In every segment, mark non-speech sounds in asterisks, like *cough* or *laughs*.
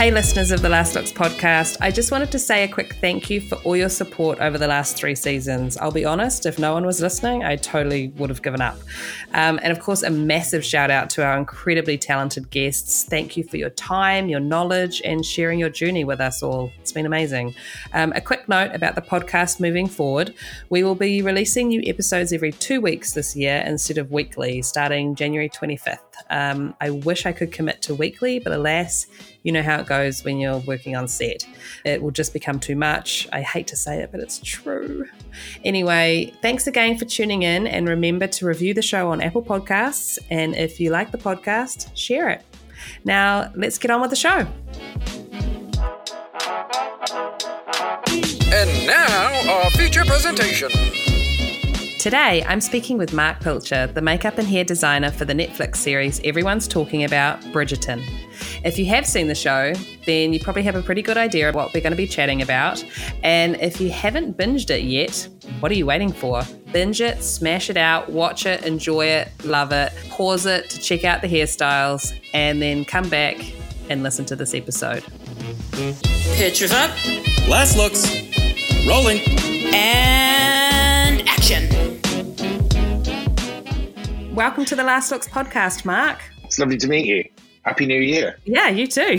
Hey, listeners of the Last Looks podcast. I just wanted to say a quick thank you for all your support over the last three seasons. I'll be honest, if no one was listening, I totally would have given up. Um, and of course, a massive shout out to our incredibly talented guests. Thank you for your time, your knowledge, and sharing your journey with us all. It's been amazing. Um, a quick note about the podcast moving forward we will be releasing new episodes every two weeks this year instead of weekly, starting January 25th. Um, I wish I could commit to weekly, but alas, you know how it goes when you're working on set. It will just become too much. I hate to say it, but it's true. Anyway, thanks again for tuning in and remember to review the show on Apple Podcasts. And if you like the podcast, share it. Now, let's get on with the show. And now, our feature presentation. Today, I'm speaking with Marc Pilcher, the makeup and hair designer for the Netflix series everyone's talking about, Bridgerton. If you have seen the show, then you probably have a pretty good idea of what we're going to be chatting about. And if you haven't binged it yet, what are you waiting for? Binge it, smash it out, watch it, enjoy it, love it, pause it to check out the hairstyles, and then come back and listen to this episode. Pictures up Last looks. Rolling. and Welcome to the Last Looks podcast, Marc. It's lovely to meet you. Happy New Year. Yeah, you too.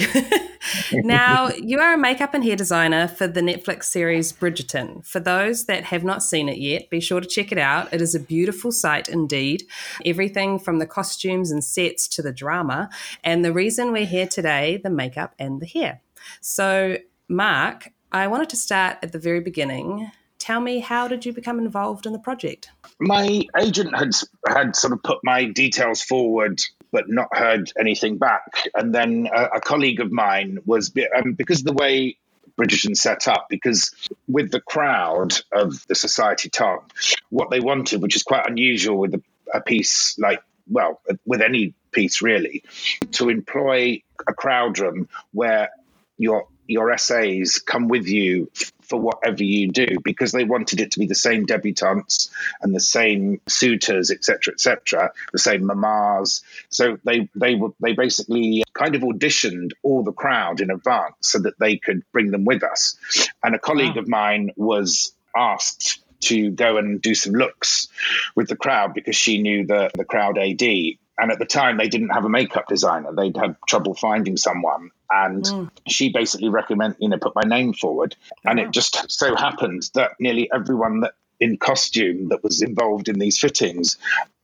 *laughs* now, you are a makeup and hair designer for the Netflix series Bridgerton. For those that have not seen it yet, be sure to check it out. It is a beautiful sight indeed. Everything from the costumes and sets to the drama. And the reason we're here today, the makeup and the hair. So, Marc, I wanted to start at the very beginning. Tell me, how did you become involved in the project? My agent had had sort of put my details forward, but not heard anything back. And then a, a colleague of mine was um, because of the way Bridgerton set up, because with the crowd of the society top, what they wanted, which is quite unusual with a, a piece like well, with any piece really, to employ a crowd room where your your SAs come with you for whatever you do because they wanted it to be the same debutantes and the same suitors etc etc the same mamas. So they they were they basically kind of auditioned all the crowd in advance so that they could bring them with us. And a colleague Wow. of mine was asked to go and do some looks with the crowd because she knew the the crowd AD and at the time they didn't have a makeup designer. They'd had trouble finding someone. And mm. she basically recommend you know put my name forward. And it just so happened that nearly everyone that in costume that was involved in these fittings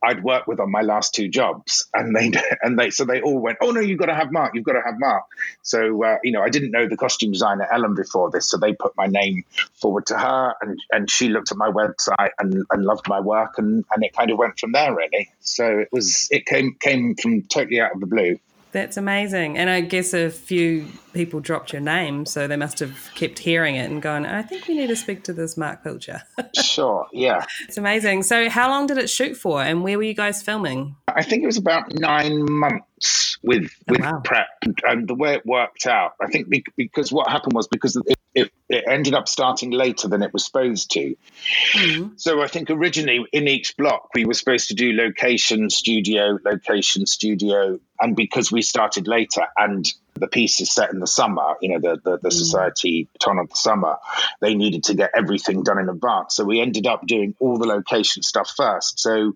I'd worked with on my last two jobs and they *laughs* and they so they all went oh no you've got to have Marc you've got to have Marc. So uh, you know I didn't know the costume designer Ellen before this so they put my name forward to her and and she looked at my website and, and loved my work and and it kind of went from there really. So it was it came came from totally out of the blue. That's amazing. And I guess a few people dropped your name, so they must have kept hearing it and going, I think we need to speak to this Marc Pilcher. *laughs* sure yeah it's amazing. So, how long did it shoot for, and where were you guys filming? I think it was about nine months with Oh, with wow. prep, and the way it worked out, I think be- because what happened was because it, it, it ended up starting later than it was supposed to. Hmm. So I think originally in each block we were supposed to do location, studio, location, studio, and because we started later and the piece is set in the summer, you know, the the, the society ton of the summer, they needed to get everything done in advance. So we ended up doing all the location stuff first. So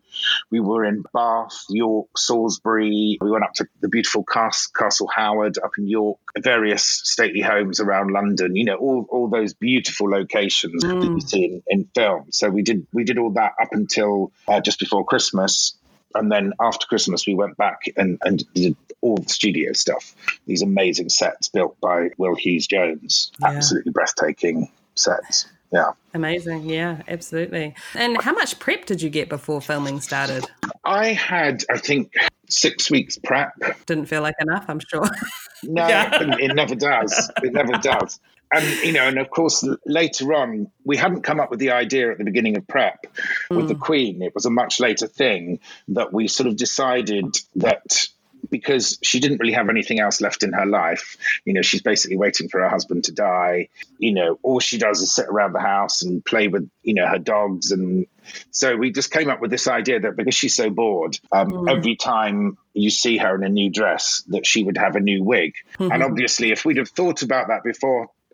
we were in Bath, York, Salisbury. We went up to the beautiful Cas- Castle Howard up in York, various stately homes around London. You know, all, all those beautiful locations that you see in, in film. So we did we did all that up until uh, just before Christmas. And then after Christmas, we went back and, and did all the studio stuff. These amazing sets built by Will Hughes Jones. Yeah. Absolutely breathtaking sets. Yeah. Amazing. Yeah, absolutely. And how much prep did you get before filming started? I had, I think, six weeks prep. Didn't feel like enough, I'm sure. *laughs* No, Yeah. it, it never does. It never *laughs* does. And you know, and of course, later on, we hadn't come up with the idea at the beginning of prep with the hmm. Queen. It was a much later thing that we sort of decided that because she didn't really have anything else left in her life, you know, she's basically waiting for her husband to die. You know, all she does is sit around the house and play with, you know, her dogs and so we just came up with this idea that because she's so bored, um, every time you see her in a new dress, that she would have a new wig. And obviously, if we'd have thought about that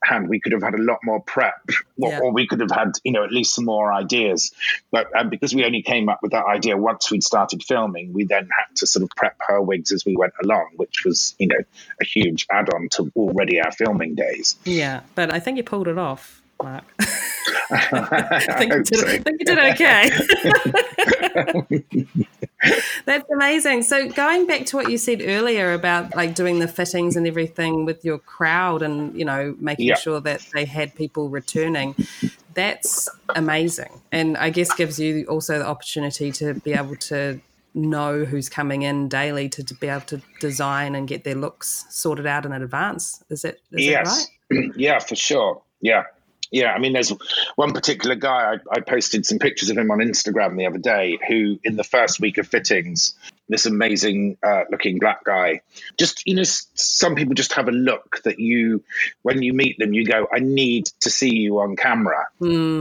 beforehand, we could have had a lot more prep, or, Yeah. or we could have had, you know, at least some more ideas. But um, because we only came up with that idea once we'd started filming, we then had to sort of prep her wigs as we went along, which was, you know, a huge add-on to already our filming days. yeah, but I think you pulled it off, Marc. I *laughs* *laughs* I think, hope did, so. I think you did okay. *laughs* That's amazing. So going back to what you said earlier about like doing the fittings and everything with your crowd and you know making Yeah. sure that they had people returning, that's amazing. And I guess gives you also the opportunity to be able to know who's coming in daily to, to be able to design and get their looks sorted out in advance. Is that is yes. that right? *clears throat* yeah, for sure. Yeah. Yeah, I mean, there's one particular guy. I, I posted some pictures of him on Instagram the other day. Who, in the first week of fittings, this amazing uh, looking black guy, just you know, some people just have a look that you, when you meet them, you go, "I need to see you on camera."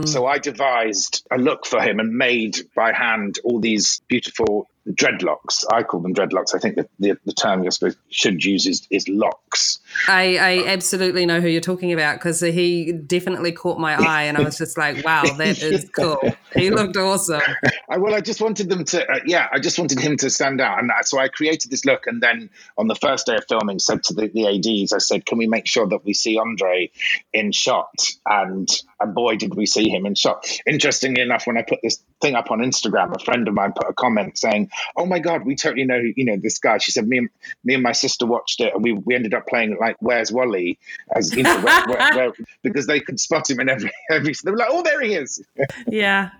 So I devised a look for him and made by hand all these beautiful dreadlocks. I call them dreadlocks. I think that the, the term you're supposed should use is, is locks. I, I absolutely know who you're talking about because he definitely caught my eye, and I was just like, "Wow, *laughs* that is cool." He looked awesome. I, well, I just wanted them to, uh, yeah, I just wanted him to stand out. And so I created this look. And then on the first day of filming, said to the, the ADs, I said, can we make sure that we see Andre in shot? And, and boy, did we see him in shot. Interestingly enough, when I put this thing up on Instagram, a friend of mine put a comment saying, oh my God, we totally know, you know, this guy. She said, me and, me and my sister watched it and we, we ended up playing like, where's Wally? As, you know, where, where, where, *laughs* because they could spot him in every, every, they were like, oh, there he is. Yeah.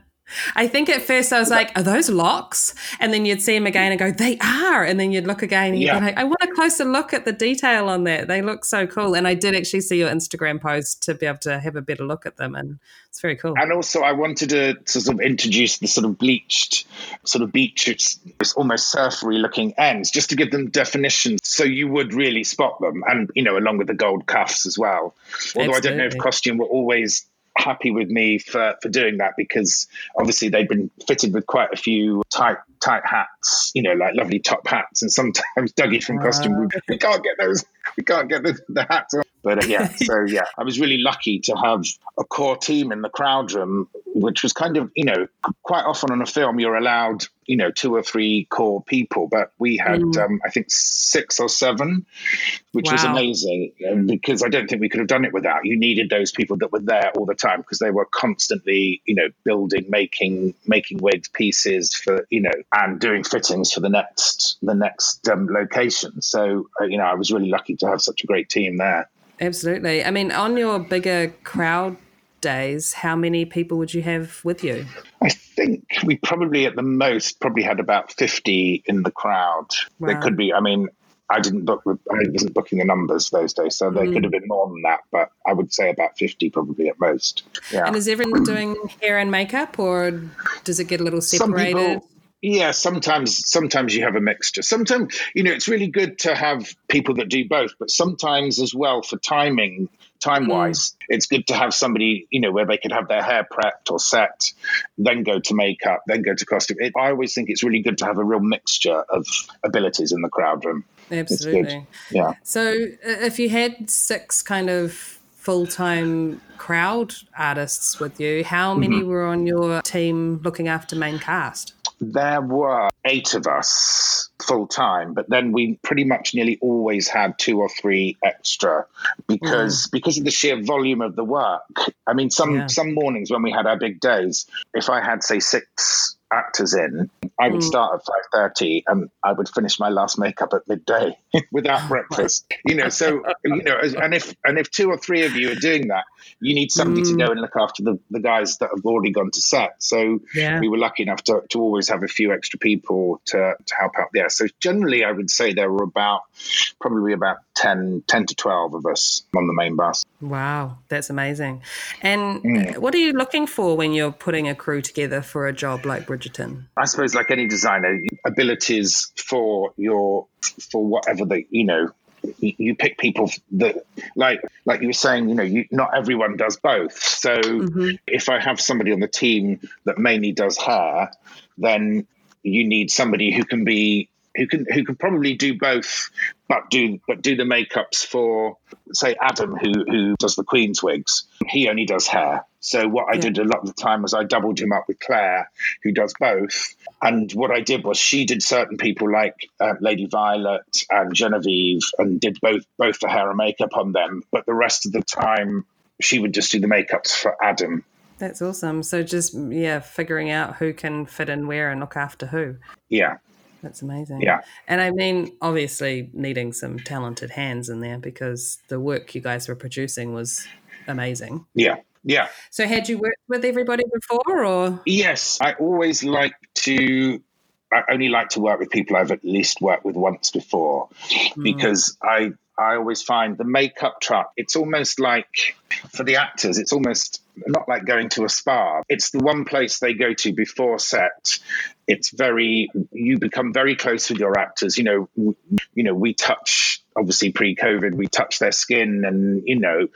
I think at first I was like, "Are those locks?" And then you'd see them again and go, "They are." And then you'd look again and you'd Yeah. be like, "I want a closer look at the detail on that. They look so cool." And I did actually see your Instagram post to be able to have a better look at them, and it's very cool. And also, I wanted to, sort of introduce the sort of bleached, sort of beach, it's, it's almost surfery looking ends, just to give them definition, so you would really spot them, and you know, along with the gold cuffs as well. Although I don't know if costume were always happy with me for for doing that because obviously they've been fitted with quite a few tight tight hats you know like lovely top hats and sometimes *laughs* dougie from costume ah. we, we can't get those we can't get the, the hats on but uh, yeah *laughs* so yeah i was really lucky to have a core team in the crowd room which was kind of you know quite often on a film you're allowed you know two or three core people but we had um, i think six or seven which was amazing um, because I don't think we could have done it without. You needed those people that were there all the time because they were constantly, you know, building, making, making wigs, pieces for, you know, and doing fittings for the next, the next um, location. So, uh, you know, I was really lucky to have such a great team there. Absolutely. I mean, on your bigger crowd days, how many people would you have with you? I think we probably at the most probably had about 50 in the crowd. There could be, I mean, I didn't book, the- I wasn't booking the numbers those days, so there mm. could have been more than that, but I would say about 50 probably at most. Yeah. And is everyone doing hair and makeup, or does it get a little some separated? people yeah sometimes sometimes you have a mixture sometimes you know it's really good to have people that do both but sometimes as well for timing time wise it's good to have somebody you know where they could have their hair prepped or set then go to makeup then go to costume it, i always think it's really good to have a real mixture of abilities in the crowd room Absolutely. yeah So, uh, if you had six kind of full time crowd artists with you, how many Mm-hmm. were on your team looking after main cast? There were eight of us full time, but then we pretty much nearly always had two or three extra because mm. because of the sheer volume of the work. I mean, some Yeah. some mornings when we had our big days, if I had say six actors in, I would mm. start at five thirty, and I would finish my last makeup at midday *laughs* without *laughs* breakfast. You know, so you know, and if and if two or three of you are doing that, you need somebody to go and look after the, the guys that have already gone to set. So Yeah. we were lucky enough to, to always have a few extra people to, to help out there. So generally, I would say there were about probably about 10, 10 to twelve of us on the main bus. Wow, that's amazing. And Mm. what are you looking for when you're putting a crew together for a job like Bridgerton? I suppose, like any designer, abilities for your for whatever the you know. You pick people that, like, like you were saying, you know, you, not everyone does both. So, mm-hmm. if I have somebody on the team that mainly does hair, then you need somebody who can be who can who can probably do both, but do but do the makeups for say Adam who who does the Queen's wigs. He only does hair. So what I Yeah. did a lot of the time was I doubled him up with Claire, who does both. And what I did was she did certain people like uh, Lady Violet and Genevieve, and did both both the hair and makeup on them. But the rest of the time, she would just do the makeups for Adam. That's awesome. So just yeah, figuring out who can fit in where and look after who. Yeah, That's amazing. Yeah. And I mean, obviously needing some talented hands in there because the work you guys were producing was amazing. yeah, yeah. So had you worked with everybody before or Yes, I always like to. I only like to work with people I've at least worked with once before, mm. because I I always find the makeup truck. It's almost like for the actors, it's almost not like going to a spa. It's the one place they go to before set. It's very you become very close with your actors. You know, w- you know we touch obviously pre-COVID, we touch their skin, and you know,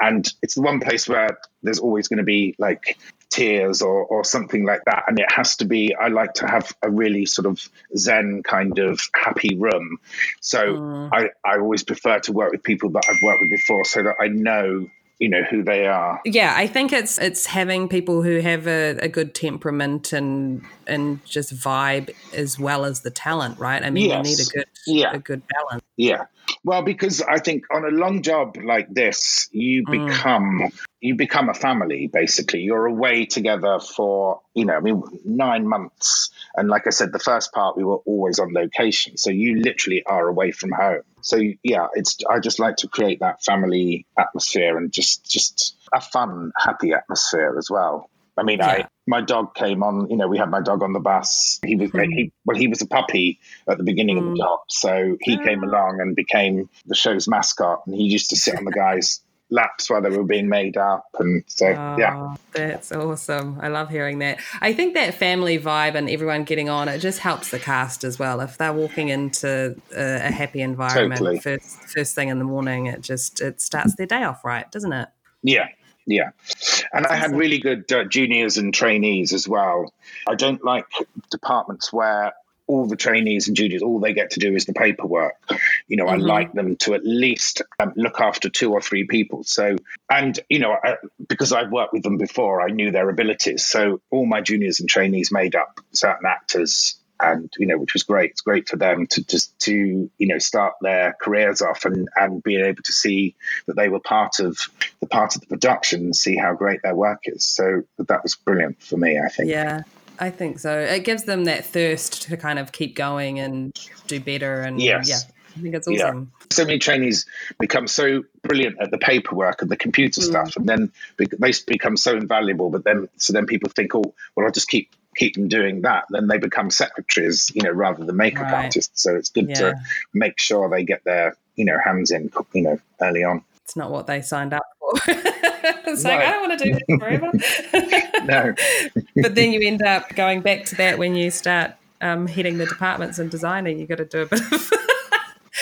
and it's the one place where there's always going to be like tears or, or something like that. And it has to be, I like to have a really sort of zen kind of happy room. So mm. I, I always prefer to work with people that I've worked with before so that I know, you know, who they are. yeah, I think it's it's having people who have a, a good temperament and and just vibe as well as the talent, right? I mean, Yes. you need a good Yeah. a good balance. Yeah. Well, because I think on a long job like this, you mm. become you become a family basically. You're away together for, you know, I mean 9 months. And like I said the first part we were always on location. So you literally are away from home. So yeah, it's I just like to create that family atmosphere and just just a fun, happy atmosphere as well. I mean, I Yeah. My dog came on. You know, we had my dog on the bus. He was hmm. he, well, he was a puppy at the beginning of the hmm. job, so he ah. came along and became the show's mascot. And he used to sit on the guys' *laughs* laps while they were being made up, and so oh, yeah, Oh, that's awesome. I love hearing that. I think that family vibe and everyone getting on, it just helps the cast as well. If they're walking into a, a happy environment Totally. first first thing in the morning, it just it starts their day off right, doesn't it? yeah, yeah. And I had really good uh, juniors and trainees as well. I don't like departments where all the trainees and juniors, all they get to do is the paperwork. You know, I like them to at least um, look after two or three people. So, and, you know, I, because I've worked with them before, I knew their abilities. So all my juniors and trainees made up certain actors. And you know, which was great. It's great for them to just to you know start their careers off and and being able to see that they were part of the part of the production, and see how great their work is. So that was brilliant for me. I think. Yeah, I think so. It gives them that thirst to kind of keep going and do better. And Yes. yeah, I think it's Yeah. awesome. so many trainees become so brilliant at the paperwork and the computer mm. stuff, and then they become so invaluable. But then, so then people think, oh, well, I'll just keep keep them doing that. Then they become secretaries, you know, rather than makeup Right. artists. So it's good Yeah. to make sure they get their you know hands in, you know, early on. It's not what they signed up for. *laughs* it's like I don't want to do this forever. *laughs* *laughs* No, but then you end up going back to that when you start um, heading the departments and designing. You've got to do a bit of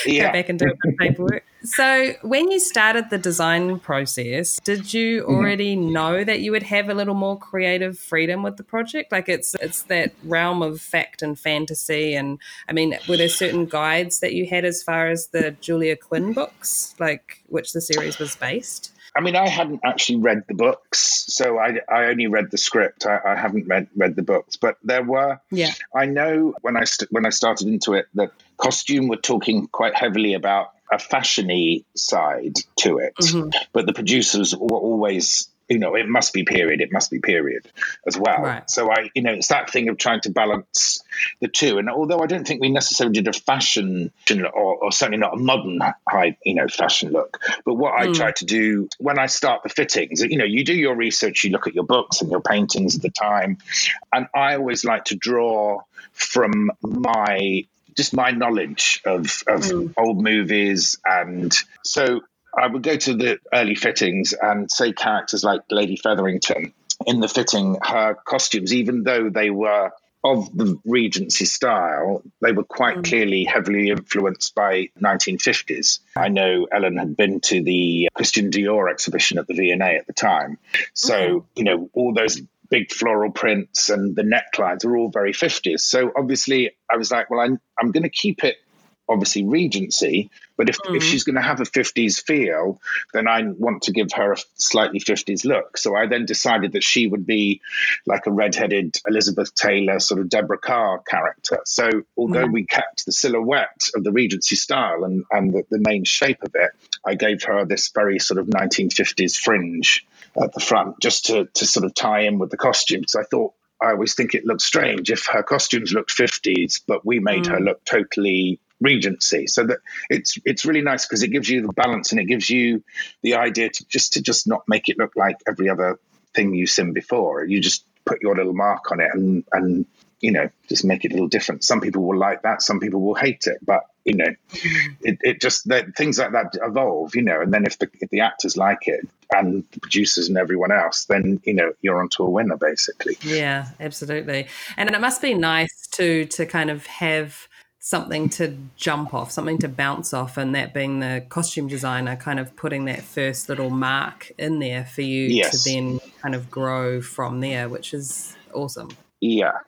go back and do of paperwork. So, when you started the design process, did you Mm-hmm. already know that you would have a little more creative freedom with the project? Like it's it's that realm of fact and fantasy, and I mean, were there certain guides that you had as far as the Julia Quinn books, like which the series was based? I mean, I hadn't actually read the books, so I, I only read the script. I, I haven't read read the books, but there were. Yeah. I know when I st- when I started into it that costume were talking quite heavily about a fashiony side to it, mm-hmm. but the producers were always you know, it must be period, it must be period as well. Right. So I, you know, it's that thing of trying to balance the two. And although I don't think we necessarily did a fashion or, or certainly not a modern high, you know, fashion look, but what I mm. try to do when I start the fittings, you know, you do your research, you look at your books and your paintings at the time, and I always like to draw from my just my knowledge of, of hmm. old movies and so I would go to the early fittings and say characters like Lady Featherington in the fitting, her costumes, even though they were of the Regency style, they were quite hmm. clearly heavily influenced by 1950s. I know Ellen had been to the Christian Dior exhibition at the V&A at the time. So, hmm. you know, all those big floral prints and the necklines are all very 50s. So obviously I was like, well, I'm, I'm going to keep it obviously Regency, but if, if mm-hmm. she's going to have a 50s feel, then I want to give her a slightly 50s look. So I then decided that she would be like a redheaded Elizabeth Taylor, sort of Deborah Kerr character. So although mm-hmm. we kept the silhouette of the Regency style and, and the, the main shape of it, I gave her this very sort of 1950s fringe at the front just to, to sort of tie in with the costume. So I thought, I always think it looked strange if her costumes looked 50s, but we made her mm. look totally regency. So that it's it's really nice because it gives you the balance and it gives you the idea to just to just not make it look like every other thing you've seen before. You just put your little mark on it and and you know just make it a little different some people will like that some people will hate it but you know it, it just that things like that evolve you know and then if the if the actors like it and the producers and everyone else then you know you're onto a winner basically Yeah, absolutely. And it must be nice to to kind of have something to jump off, something to bounce off, and that being the costume designer kind of putting that first little mark in there for you Yes. to then kind of grow from there, which is awesome. Yeah.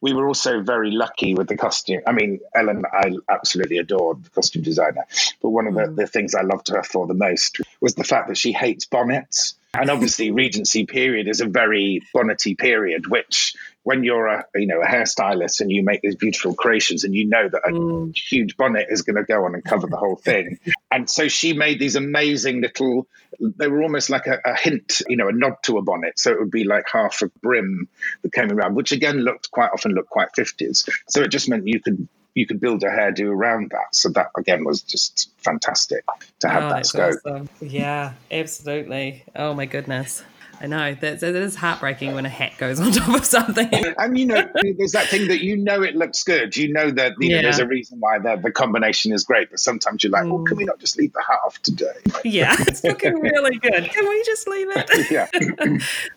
We were also very lucky with the costume. I mean, Ellen, I absolutely adored the costume designer. But one of the, mm. the things I loved her for the most was the fact that she hates bonnets. And obviously, Regency period is a very bonnety period, which when you're a you know a hairstylist and you make these beautiful creations and you know that a mm. huge bonnet is going to go on and cover the whole thing. *laughs* And so she made these amazing little. They were almost like a, a hint, you know, a nod to a bonnet. So it would be like half a brim that came around, which again looked quite often looked quite fifties. So it just meant you could you could build a hairdo around that. So that again was just fantastic to have Oh, that scope. awesome. Yeah, absolutely. Oh my goodness. I know that is heartbreaking when a hat goes *laughs* on top of something. And you know, there's that thing that you know it looks good. You know that you know, there's a reason why the, the combination is great. But sometimes you're like, well, can we mm. not just leave the hat off today? *laughs* yeah, it's looking really good. Can we just leave it? *laughs* yeah.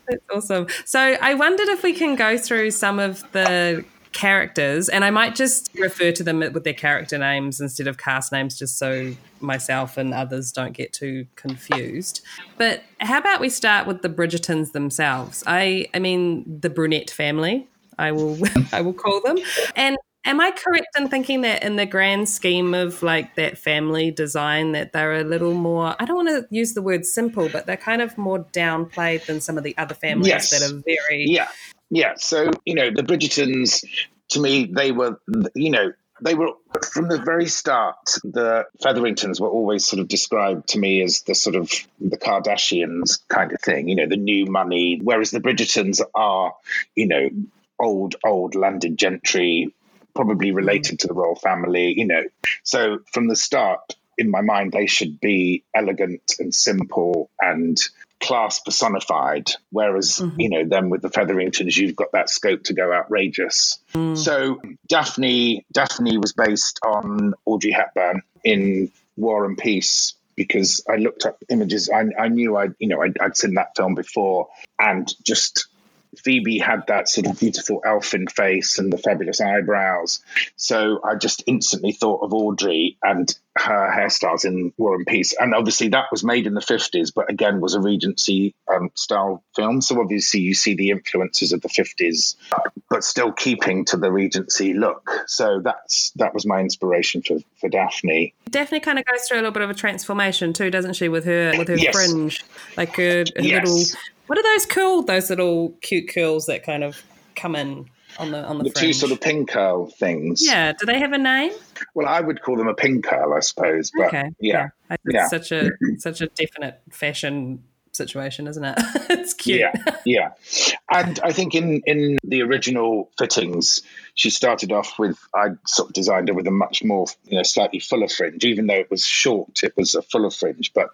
That's awesome. So I wondered if we can go through some of the characters, and I might just refer to them with their character names instead of cast names, just so myself and others don't get too confused. But how about we start with the Bridgertons themselves? I, I mean, the Brunette family. I will, *laughs* I will call them. And am I correct in thinking that in the grand scheme of like that family design, that they're a little more? I don't want to use the word simple, but they're kind of more downplayed than some of the other families Yes. that are very. Yeah, yeah. So you know, the Bridgertons, to me, they were, you know, they were from the very start. The Featheringtons were always sort of described to me as the sort of the Kardashians kind of thing. You know, the new money, whereas the Bridgertons are, you know, old old landed gentry, probably related mm. to the royal family. You know, so from the start. In my mind, they should be elegant and simple and class personified. Whereas, mm-hmm. you know, then with the Featheringtons, you've got that scope to go outrageous. Mm. So Daphne, Daphne was based on Audrey Hepburn in War and Peace because I looked up images. I, I knew I, you know, I'd, I'd seen that film before, and just Phoebe had that sort of beautiful elfin face and the fabulous eyebrows. So I just instantly thought of Audrey and her hairstyles in War and Peace. And obviously that was made in the 50s, but again was a Regency um, style film. So obviously you see the influences of the 50s, but still keeping to the Regency look. So that's that was my inspiration for, for Daphne. Daphne kind of goes through a little bit of a transformation too, doesn't she? With her with her Yes. fringe, like her, her Yes. little. What are those called? Those little cute curls that kind of come in on the on the, The two sort of pin curl things. Yeah. Do they have a name? Well, I would call them a pin curl, I suppose. But okay. yeah. It's Yeah. such a *laughs* such a definite fashion situation, isn't it? *laughs* it's cute. Yeah, yeah. And I think in in the original fittings, she started off with I sort of designed her with a much more you know slightly fuller fringe, even though it was short, it was a fuller fringe. But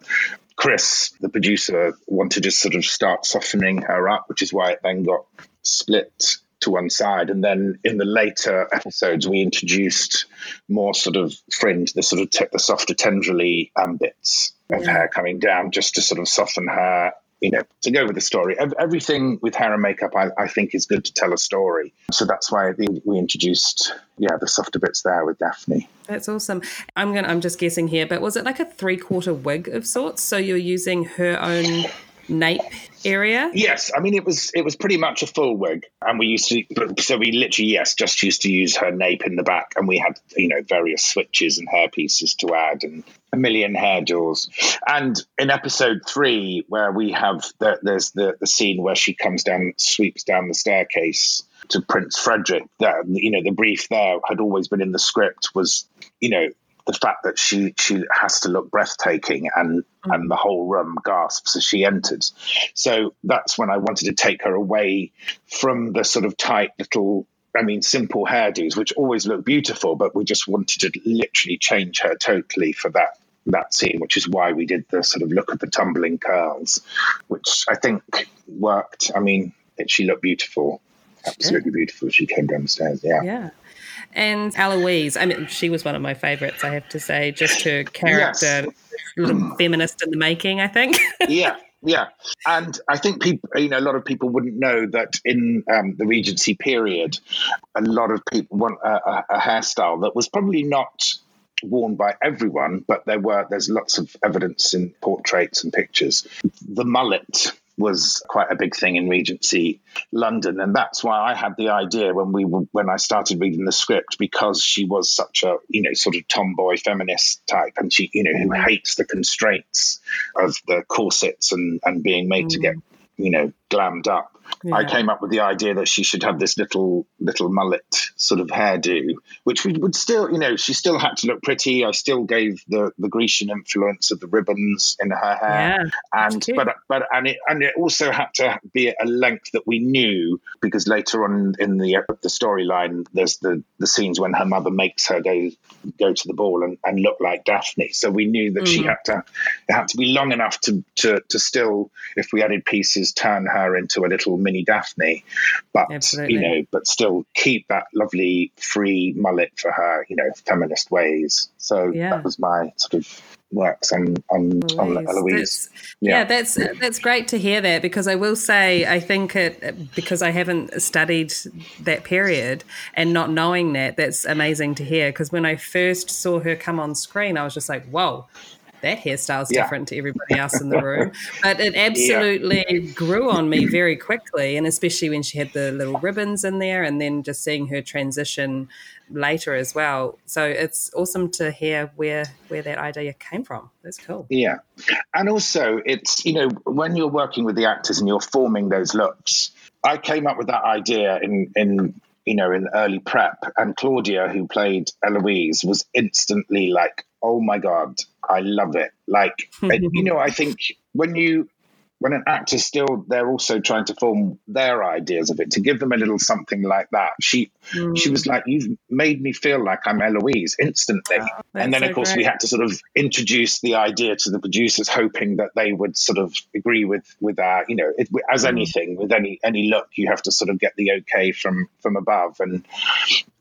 Chris, the producer, wanted to sort of start softening her up, which is why it then got split to one side. And then in the later episodes, we introduced more sort of fringe, the sort of te- the softer tendrily um, bits of Yeah. hair coming down, just to sort of soften her. You know, to go with the story. Ev- Everything with hair and makeup, I, I think, is good to tell a story. So that's why I think we introduced, yeah, the softer bits there with Daphne. That's awesome. I'm gonna. I'm just guessing here, but was it like a three quarter wig of sorts? So you're using her own nape area. Yes, I mean it was it was pretty much a full wig, and we used to so we literally yes just used to use her nape in the back, and we had you know various switches and hair pieces to add, and a million hair jewels. And in episode three, where we have the, there's the the scene where she comes down, sweeps down the staircase to Prince Frederick. That you know the brief there had always been in the script was you know the fact that she she has to look breathtaking and mm. and the whole room gasps as she enters. So that's when I wanted to take her away from the sort of tight little I mean simple hairdos which always look beautiful but we just wanted to literally change her totally for that that scene which is why we did the sort of look at the tumbling curls which I think worked. I mean it, she looked beautiful. Absolutely beautiful. She came down the stairs. Yeah. Yeah. And Eloise, I mean, she was one of my favorites, I have to say. Just her character, little *clears throat* feminist in the making, I think. *laughs* yeah, yeah, and I think people, you know, a lot of people wouldn't know that in um, the Regency period, a lot of people want a, a, a hairstyle that was probably not worn by everyone, but there were there's lots of evidence in portraits and pictures. The mullet was quite a big thing in Regency London, and that's why I had the idea when we were when I started reading the script because she was such a you know sort of tomboy feminist type, and she you know who hates the constraints of the corsets and and being made to mm. get you know glammed up. I came up with the idea that she should have this little little mullet sort of hairdo, which we would still, you know, she still had to look pretty. I still gave the the Grecian influence of the ribbons in her hair, Yeah, and but but and it and it also had to be a length that we knew because later on in the the storyline, there's the the scenes when her mother makes her go go to the ball and, and look like Daphne. So we knew that she mm. had to it had to be long enough to to to still, if we added pieces, turn her into a little mini Daphne, but Absolutely. you know, but still keep that lovely free mullet for her, you know, feminist ways. So Yeah. that was my sort of works on on, on Eloise. That's- yeah. that's that's great to hear that because I will say I think it because I haven't studied that period and not knowing that that's amazing to hear because when I first saw her come on screen I was just like whoa that hairstyle's Yeah. different to everybody else in the *laughs* room. But it absolutely grew on me very quickly and especially when she had the little ribbons in there and then just seeing her transition later as well. So it's awesome to hear where where that idea came from. That's cool. Yeah. And also, it's, you know, when you're working with the actors and you're forming those looks, I came up with that idea in, in, you know, in early prep, and Claudia, who played Eloise, was instantly like, "Oh my god, I love it!" Like, and, *laughs* you know, I think when you when an actor's still, they're also trying to form their ideas of it to give them a little something like that. She mm. she was like, "You've made me feel like I'm Eloise instantly," oh, and that's then of so course we had to sort of introduce the idea to the producers, hoping that they would sort of agree with with our, you know, it, as mm. anything with any any look, you have to sort of get the okay from from above, and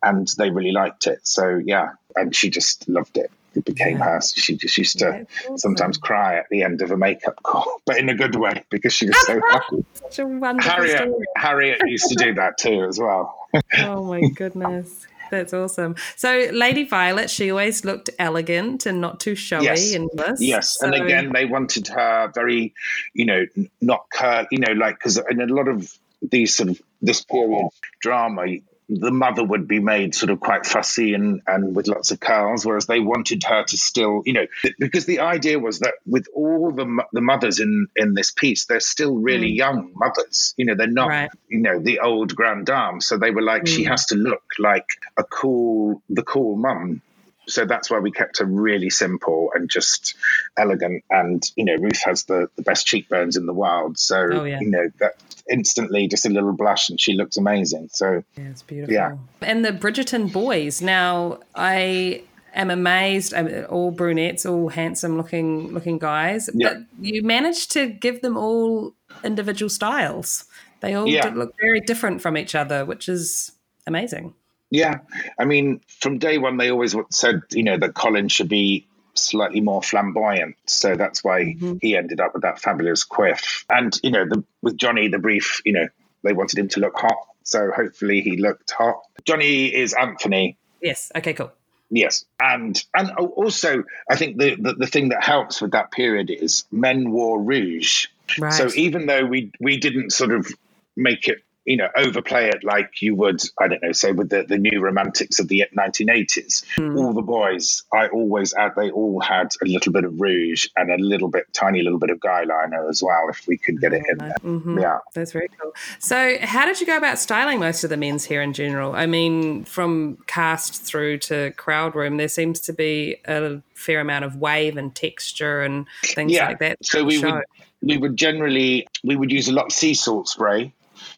and they really liked it. So yeah, and she just loved it. It became Yeah. her. She just used to awesome. sometimes cry at the end of a makeup call, *laughs* but in a good way because she was so *laughs* happy. Such a wonderful Harriet, story. Harriet used to do *laughs* that too as well. Oh my goodness. That's awesome. So, Lady Violet, she always looked elegant and not too showy Yes. in this. Yes, and again, they wanted her very, you know, not cur, you know, like because in a lot of these sort of this period drama, the mother would be made sort of quite fussy and and with lots of curls, whereas they wanted her to still, you know, because the idea was that with all the the mothers in in this piece, they're still really mm. young mothers. You know, they're not, Right. you know, the old grand dame. So they were like, she mm. has to look like a cool, the cool mum so that's why we kept her really simple and just elegant. And you know, Ruth has the, the best cheekbones in the world, so Oh, yeah. you know that instantly just a little blush and she looks amazing. So Yeah, it's beautiful. Yeah. And the Bridgerton boys. Now, I am amazed. All brunettes, all handsome looking looking guys. Yeah. But you managed to give them all individual styles. They all Yeah. look very different from each other, which is amazing. Yeah, I mean, from day one, they always said, you know, that Colin should be slightly more flamboyant. So that's why mm-hmm. he ended up with that fabulous quiff. And you know, the, with Johnny, the brief, you know, they wanted him to look hot. So hopefully, he looked hot. Johnny is Anthony. Yes. Okay. Cool. Yes, and and also I think the, the the thing that helps with that period is men wore rouge. Right. So even though we we didn't sort of make it, you know, overplay it like you would, I don't know, say with the, the new romantics of the 1980s, hmm. all the boys, I always add, they all had a little bit of rouge and a little bit, tiny little bit of guy liner as well, if we could get it in there. Mm-hmm. Yeah. That's very cool. So, how did you go about styling most of the men's hair in general? I mean, from cast through to crowd room, there seems to be a fair amount of wave and texture and things yeah. like that. So we Show. would we would generally we would use a lot of sea salt spray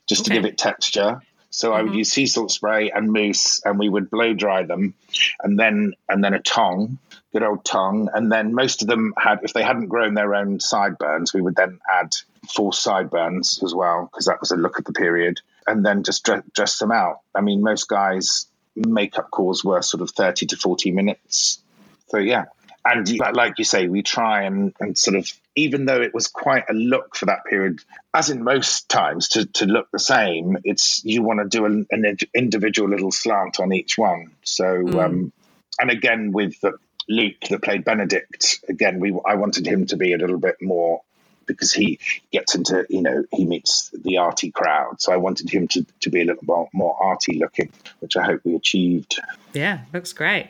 just Okay. to give it texture. So I would mm-hmm. use sea salt spray and mousse, and we would blow dry them, and then and then a tong, good old tong, and then most of them had if they hadn't grown their own sideburns, we would then add full sideburns as well because that was a look of the period, and then just dress, dress them out. I mean, most guys makeup calls were sort of thirty to forty minutes. So yeah, and like you say, we try and, and sort of, even though it was quite a look for that period, as in most times, to, to look the same, it's you want to do an, an individual little slant on each one. So, um, and again with the, Luke that played Benedict, again we I wanted him to be a little bit more because he gets into you know he meets the arty crowd, so I wanted him to, to be a little more, more arty looking, which I hope we achieved. Yeah, looks great.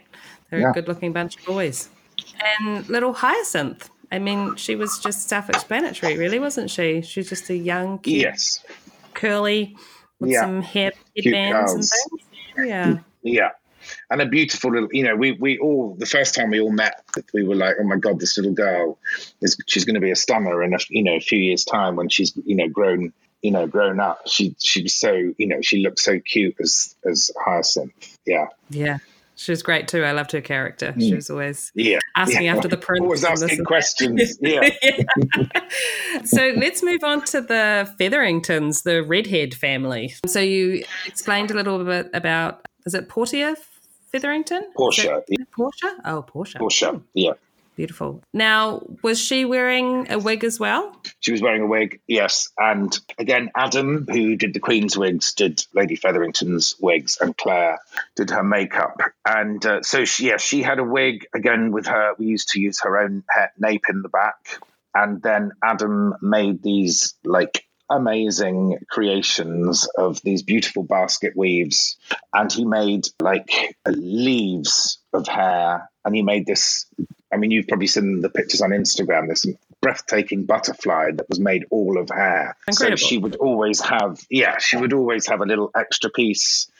They're Yeah. a good looking bunch of boys. And little Hyacinth. I mean, she was just self explanatory, really, wasn't she? She was just a young, cute, Yes, curly, with Yeah. some hair headbands and things. Yeah. Yeah. And a beautiful little, you know, we, we all, the first time we all met, we were like, oh my God, this little girl is, she's going to be a stunner in a, you know, a few years time when she's, you know, grown, you know, grown up. She, she was so, you know, she looked so cute as, as Hyacinth. Yeah. Yeah. She was great too. I loved her character. She mm. was always Yeah. asking Yeah. after the prince. Always asking questions. *laughs* Yeah. so let's move on to the Featheringtons, the redhead family. So you explained a little bit about, is it Portia Featherington? Portia. Portia? Oh, Portia. Portia. Yeah. Beautiful. Now, was she wearing a wig as well? She was wearing a wig, yes. And again, Adam, who did the Queen's wigs, did Lady Featherington's wigs, and Claire did her makeup. And uh, so, she, she had a wig again with her. We used to use her own hair, nape in the back. And then Adam made these like amazing creations of these beautiful basket weaves. And he made like leaves of hair. And he made this I mean, you've probably seen the pictures on Instagram. This breathtaking butterfly that was made all of hair. Incredible. So she would always have, yeah, she would always have a little extra piece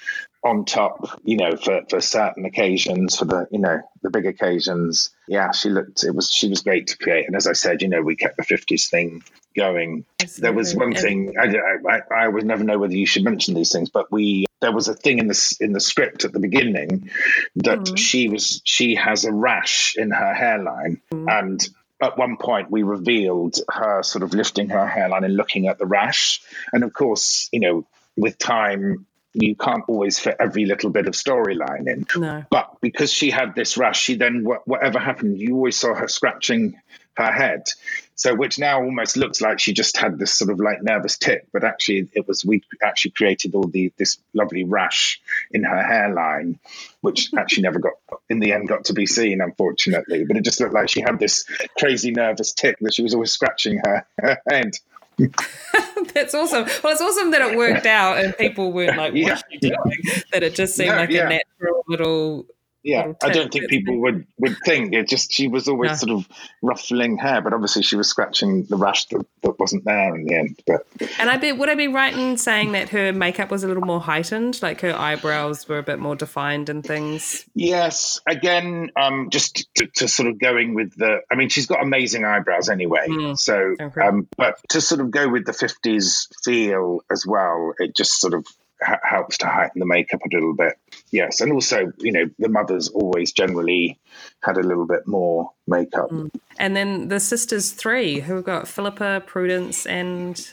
on top, you know, for, for certain occasions, for the, you know, the big occasions. Yeah, she looked, it was, she was great to create. And as I said, you know, we kept the 50s thing going. There was one thing, I, I, I would never know whether you should mention these things, but we, there was a thing in the, in the script at the beginning that mm. she was, she has a rash in her hairline. Mm. And at one point we revealed her sort of lifting her hairline and looking at the rash. And of course, you know, with time, you can't always fit every little bit of storyline in. No. But because she had this rash, she then, whatever happened, you always saw her scratching her head. So, which now almost looks like she just had this sort of like nervous tick, but actually it was, we actually created all the, this lovely rash in her hairline, which *laughs* actually never got, in the end, got to be seen, unfortunately. But it just looked like she had this crazy nervous tick that she was always scratching her, her *laughs* head. *laughs* That's awesome. Well, it's awesome that it worked out and people weren't like, Yeah. what's she doing? That it just seemed No, like yeah. a natural little yeah, I don't think people would, would think. It just she was always sort of ruffling hair, but obviously she was scratching the rash that, that wasn't there in the end. But And I bet would I be right in saying that her makeup was a little more heightened, like her eyebrows were a bit more defined and things. yes, again, um, just to, to sort of going with the. I mean, she's got amazing eyebrows anyway. Mm. So, Okay. um, but to sort of go with the fifties feel as well, it just sort of helps to heighten the makeup a little bit. Yes, and also, you know, the mothers always generally had a little bit more makeup. And then the sisters three, who got Philippa, Prudence, and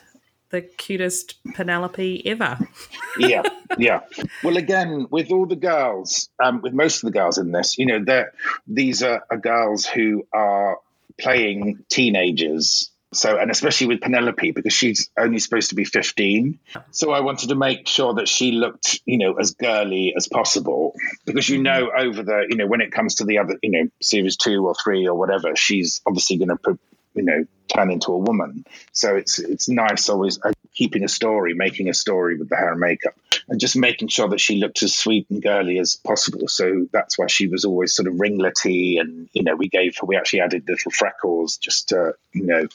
the cutest Penelope ever. *laughs* yeah, yeah. Well, again, with all the girls, um, with most of the girls in this, you know, that these are, are girls who are playing teenagers. So, and especially with Penelope, because she's only supposed to be 15. So I wanted to make sure that she looked, you know, as girly as possible. Because you mm-hmm. know, over the, you know, when it comes to the other, you know, series two or three or whatever, she's obviously going to, you know, turn into a woman. So it's it's nice always keeping a story, making a story with the hair and makeup, and just making sure that she looked as sweet and girly as possible. So that's why she was always sort of ringlety, and you know we gave her we actually added little freckles just to you know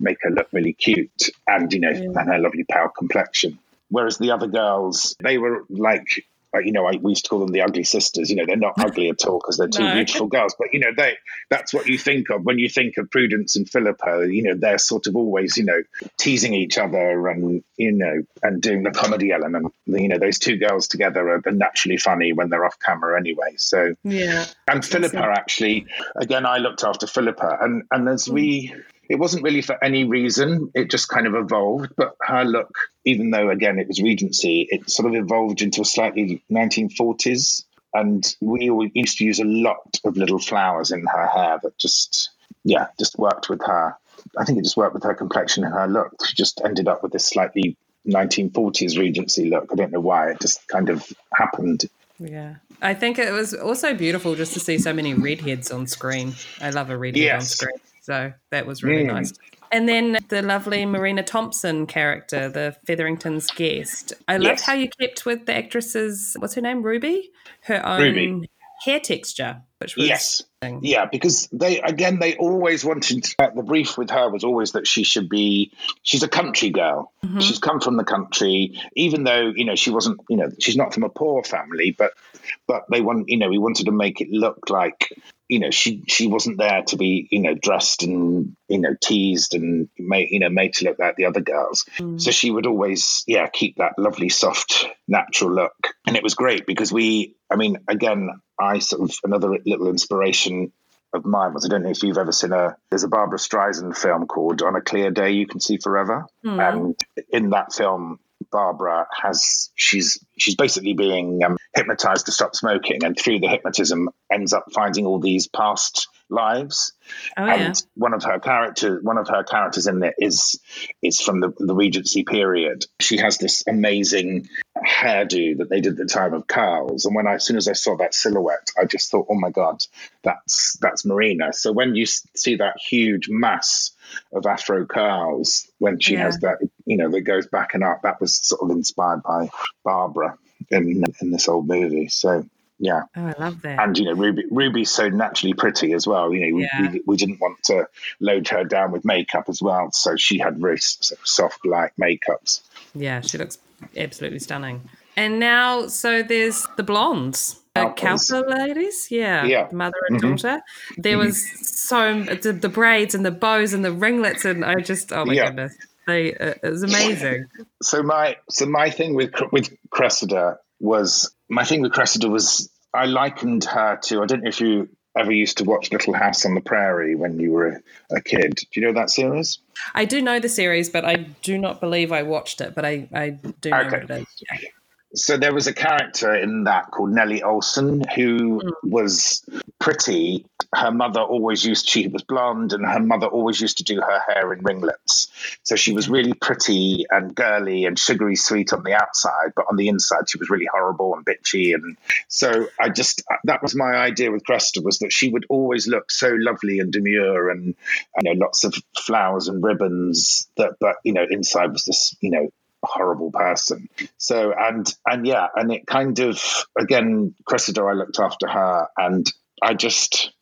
make her look really cute, and you know and her lovely pale complexion. Whereas the other girls, they were like. Uh, You know, I, we used to call them the ugly sisters. You know, they're not ugly at all because they're two *laughs* No. beautiful girls. But you know, they—that's what you think of when you think of Prudence and Philippa. You know, they're sort of always, you know, teasing each other and you know, and doing the comedy element. You know, those two girls together are naturally funny when they're off camera anyway. So, Yeah. and Philippa actually, again, I looked after Philippa, and and as we, it wasn't really for any reason. It just kind of evolved. But her look, even though again it was Regency, it sort of evolved into a slightly 1940s. And we used to use a lot of little flowers in her hair that just, yeah, just worked with her. I think it just worked with her complexion and her look. She just ended up with this slightly 1940s Regency look. I don't know why. It just kind of happened. Yeah. I think it was also beautiful just to see so many redheads on screen. I love a redhead on screen. So that was really Mm. nice. And then the lovely Marina Thompson character, the Featherington's guest. I loved how you kept with the actress's, what's her name? Ruby? Her own Ruby. hair texture, which was. Yes. Yeah, because they again they always wanted uh, the brief with her was always that she should be she's a country girl. She's come from the country, even though you know she wasn't you know she's not from a poor family, but but they want you know we wanted to make it look like you know she she wasn't there to be you know dressed and you know teased and made you know made to look like the other girls. So she would always yeah keep that lovely soft natural look, and it was great because we I mean again I sort of another little inspiration of mine was I don't know if you've ever seen a there's a Barbra Streisand film called On a Clear Day You Can See Forever, and in that film Barbra has she's she's basically being um, hypnotized to stop smoking, and through the hypnotism ends up finding all these past lives. Oh, yeah. And one of her characters, one of her characters in it is is from the, the Regency period. She has this amazing hairdo that they did at the time of curls, and when I, as soon as I saw that silhouette, I just thought, oh my god, that's that's Marina. So when you see that huge mass of Afro curls, when she Yeah. has that, you know, that goes back and up, that was sort of inspired by Barbra in in this old movie. So. Yeah, Oh, I love that. and you know Ruby Ruby's so naturally pretty as well. You know, we, Yeah. we, we didn't want to load her down with makeup as well, so she had very s- sort of soft light makeups. Yeah, she looks absolutely stunning. And now, so there's the blondes, the. Cowper ladies. Yeah, Yeah. Mm-hmm. mother and daughter. There was so the, the braids and the bows and the ringlets, and I just oh my Yeah. goodness, they uh, it was amazing. So my so my thing with with Cressida was my thing with Cressida was I likened her to I don't know if you ever used to watch Little House on the Prairie when you were a, kid. Do you know that series? I do know the series, but I do not believe I watched it. But I I do know Okay. what it is. Yeah. So there was a character in that called Nellie Oleson who hmm. was pretty. Her mother always used she was blonde and her mother always used to do her hair in ringlets. So she was really pretty and girly and sugary sweet on the outside, but on the inside she was really horrible and bitchy and so I just that was my idea with Cressida was that she would always look so lovely and demure and you know lots of flowers and ribbons that but you know inside was this you know horrible person. So and and yeah, and it kind of again, Cressida, I looked after her, and I just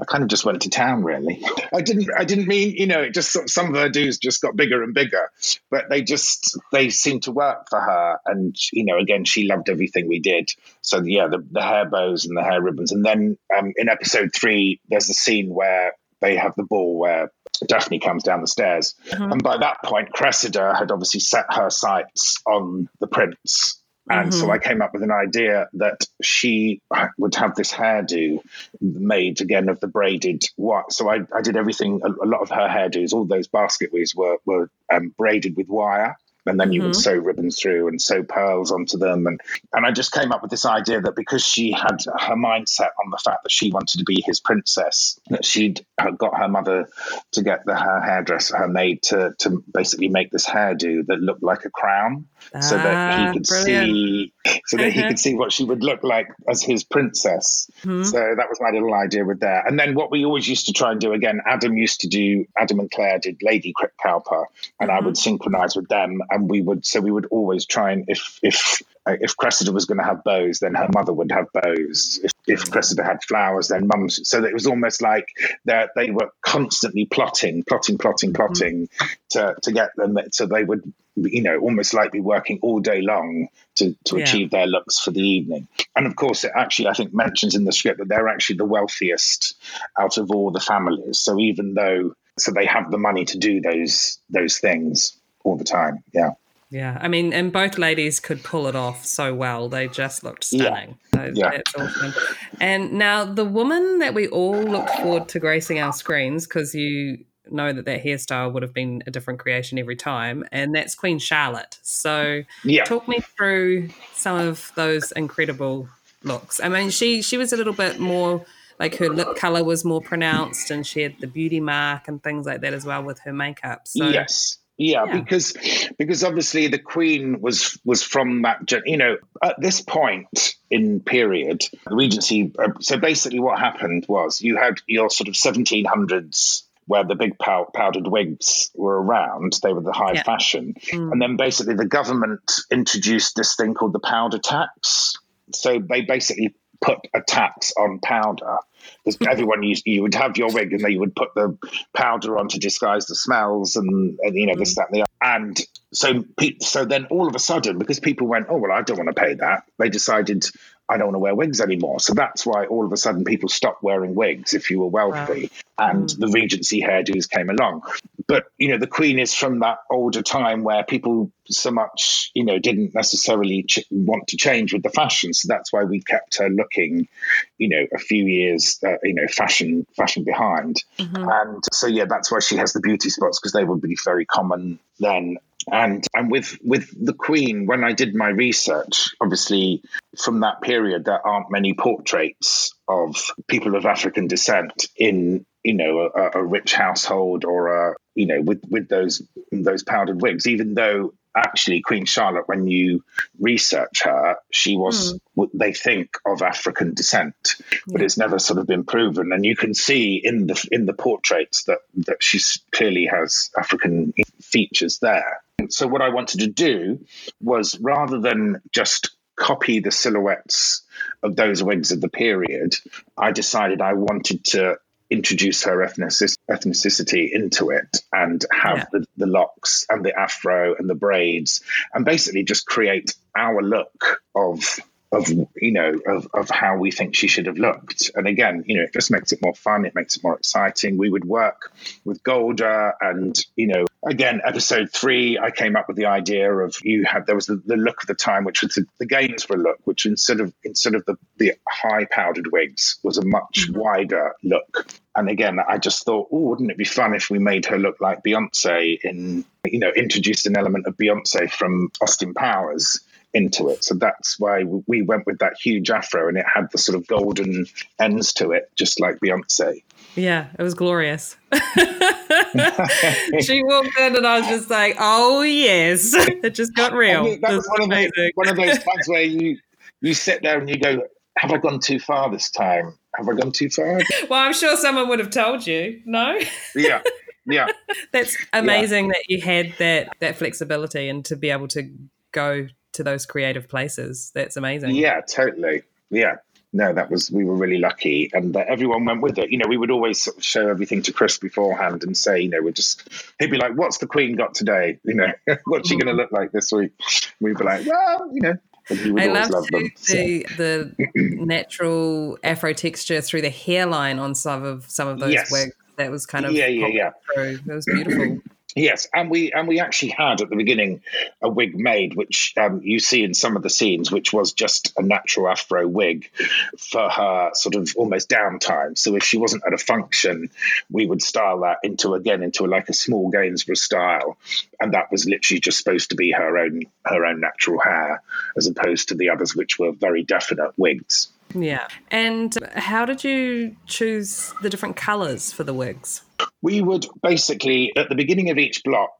I kind of just went to town really. *laughs* I didn't I didn't mean, you know, it just some of her do's just got bigger and bigger, but they just they seemed to work for her and you know, again she loved everything we did. So yeah, the, the hair bows and the hair ribbons and then um, in episode 3 there's a scene where they have the ball where Daphne comes down the stairs. Mm-hmm. And by that point, Cressida had obviously set her sights on the prince and mm-hmm. so I came up with an idea that she would have this hairdo made again of the braided what. So I, I did everything, a, a, lot of her hairdos, all those basket weaves were, were um, braided with wire and then you mm-hmm. would sew ribbons through and sew pearls onto them and and I just came up with this idea that because she had her mindset on the fact that she wanted to be his princess that she'd got her mother to get the her hairdresser her maid to to basically make this hairdo that looked like a crown ah, so that he could brilliant. see so that he could see what she would look like as his princess mm-hmm. so that was my little idea with that and then what we always used to try and do again Adam used to do Adam and Claire did Lady Cowper and mm-hmm. I would synchronize with them and we would so we would always try and if if if Cressida was going to have bows, then her mother would have bows. If, if Cressida had flowers, then mum's. So it was almost like that they were constantly plotting, plotting, plotting, mm-hmm. plotting mm-hmm. to, to get them. So they would, you know, almost like be working all day long to, to yeah. achieve their looks for the evening. And of course, it actually, I think, mentions in the script that they're actually the wealthiest out of all the families. So even though, so they have the money to do those those things all the time. Yeah. Yeah, I mean, and both ladies could pull it off so well. They just looked stunning. Yeah. So yeah. that's awesome. And now the woman that we all look forward to gracing our screens because you know that that hairstyle would have been a different creation every time, and that's Queen Charlotte. So, yeah. talk me through some of those incredible looks. I mean, she she was a little bit more like her lip color was more pronounced, and she had the beauty mark and things like that as well with her makeup. So, yes yeah, yeah, because because obviously the Queen was was from that. You know, at this point in period, the Regency. Uh, so basically, what happened was you had your sort of 1700s where the big pow- powdered wigs were around. They were the high yeah. fashion, mm. and then basically the government introduced this thing called the powder tax. So they basically put a tax on powder because everyone used you would have your wig and then you would put the powder on to disguise the smells and, and you know this that and the other. and so so then all of a sudden because people went oh well I don't want to pay that they decided I don't want to wear wigs anymore. So that's why all of a sudden people stopped wearing wigs if you were wealthy, wow. and mm. the Regency hairdos came along. But you know, the Queen is from that older time where people so much you know didn't necessarily ch- want to change with the fashion. So that's why we kept her looking, you know, a few years, uh, you know, fashion fashion behind. Mm-hmm. And so yeah, that's why she has the beauty spots because they would be very common then and and with with the Queen, when I did my research, obviously from that period, there aren't many portraits of people of African descent in you know a, a rich household or a you know with with those those powdered wigs. Even though actually Queen Charlotte, when you research her, she was mm. they think of African descent, but yeah. it's never sort of been proven. And you can see in the in the portraits that that she clearly has African features there. So what I wanted to do was rather than just copy the silhouettes of those wigs of the period, I decided I wanted to introduce her ethnicity into it and have yeah. the, the locks and the afro and the braids and basically just create our look of of you know of, of how we think she should have looked and again you know it just makes it more fun it makes it more exciting we would work with golda and you know again episode three i came up with the idea of you had there was the, the look of the time which was the, the gainsborough look which instead of instead of the, the high powdered wigs was a much mm-hmm. wider look and again i just thought oh wouldn't it be fun if we made her look like beyonce in you know introduced an element of beyonce from austin powers into it. So that's why we went with that huge afro and it had the sort of golden ends to it, just like Beyonce. Yeah, it was glorious. *laughs* she walked in and I was just like, oh, yes, *laughs* it just got real. I mean, that was one of, those, one of those *laughs* times where you, you sit there and you go, have I gone too far this time? Have I gone too far? Well, I'm sure someone would have told you, no? yeah. yeah. That's amazing that you had that that flexibility and to be able to go to those creative places. That's amazing. Yeah, totally. Yeah. No, that was we were really lucky, and uh, everyone went with it. You know, we would always sort of show everything to Chris beforehand and say, you know, we're just he'd be like, "What's the Queen got today? You know, *laughs* what's she going to look like this week?" We'd be like, "Well, you know." and he would I love love them. so. the the *clears throat* natural afro texture through the hairline on some of some of those Yes. wigs. That was kind of Yeah, yeah, yeah. through. It was beautiful. Yes, and we and we actually had at the beginning a wig made, which um, you see in some of the scenes, which was just a natural afro wig for her sort of almost downtime. So if she wasn't at a function, we would style that into again into like a small Gainsborough style, and that was literally just supposed to be her own her own natural hair, as opposed to the others, which were very definite wigs. Yeah. And how did you choose the different colours for the wigs? we would basically at the beginning of each block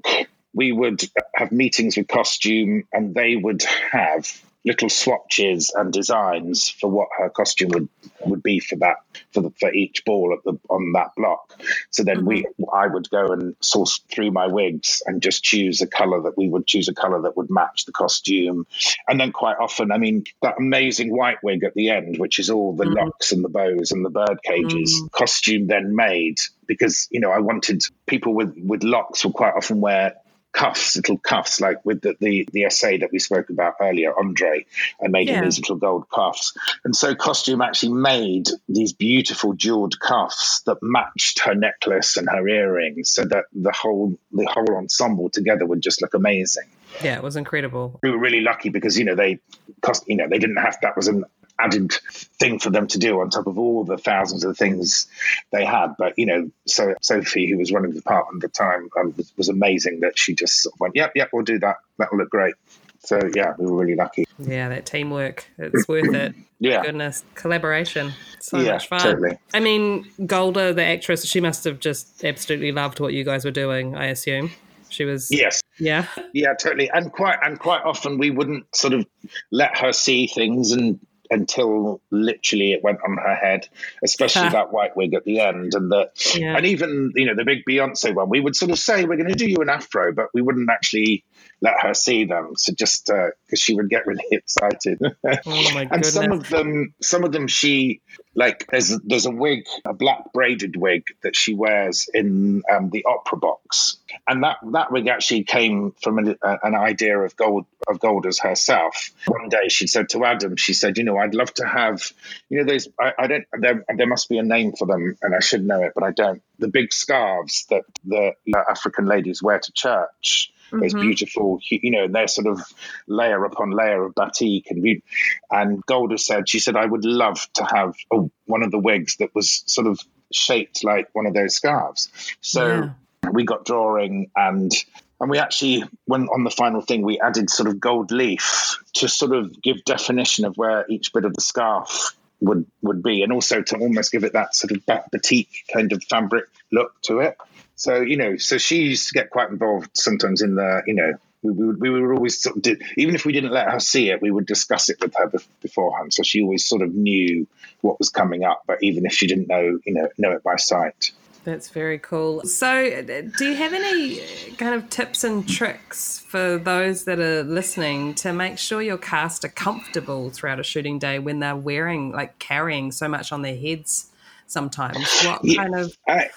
we would have meetings with costume and they would have little swatches and designs for what her costume would would be for that for the, for each ball at the on that block. So then we mm-hmm. i would go and source through my wigs and just choose a color that we would choose a color that would match the costume. And then quite often i mean that amazing white wig at the end which is all the mm-hmm. locks and the bows and the bird cages mm-hmm. costume then made because you know i wanted people with with locks will quite often wear cuffs, little cuffs, like with the, the, the SA that we spoke about earlier, Andre. I made Yeah. him these little gold cuffs. And so Costume actually made these beautiful jeweled cuffs that matched her necklace and her earrings so that the whole the whole ensemble together would just look amazing. Yeah, it was incredible. We were really lucky because, you know, they cost you know, they didn't have that was an added thing for them to do on top of all the thousands of things they had. But you know, so Sophie, who was running the department at the time, um, was, was amazing that she just sort of went, "Yep, yep, we'll do that. That'll look great." So yeah, we were really lucky. Yeah, that teamwork. It's worth it. *clears throat* Yeah. Goodness. Collaboration. So Yeah, much fun. totally. I mean, Golda, the actress, she must have just absolutely loved what you guys were doing, I assume. She was Yes, Yeah. yeah, totally. And quite and quite often we wouldn't sort of let her see things and until literally it went on her head, especially that white wig at the end, and the Yeah. and even you know the big Beyonce one. We would sort of say we're going to do you an afro, but we wouldn't actually let her see them. So just because she would get really *laughs* excited. *laughs* Oh my and some of them, some of them, she like there's a, there's a wig, a black braided wig that she wears in um, the opera box, and that that wig actually came from an, a, an idea of Gold of Golda's herself. One day she said to Adam, she said, you know, I'd love to have, you know, those I, I don't there, there must be a name for them, and I should know it, but I don't. The big scarves that the uh, African ladies wear to church. Those mm-hmm. beautiful, you know, they're sort of layer upon layer of batik and be- and Golda said, she said, I would love to have a, one of the wigs that was sort of shaped like one of those scarves. So we got drawing and and we actually went on the final thing we added sort of gold leaf to sort of give definition of where each bit of the scarf would would be. And also to almost give it that sort of bat- batik kind of fabric look to it. So you know so she used to get quite involved sometimes in the you know we, we, would, we would always sort of did, even if we didn't let her see it we would discuss it with her bef- beforehand. So she always sort of knew what was coming up but even if she didn't know you know know it by sight That's very cool. So, uh, do you have any kind of tips and tricks for those that are listening to make sure your cast are comfortable throughout a shooting day when they're wearing, like, carrying so much on their heads sometimes? What Yeah. kind of. I,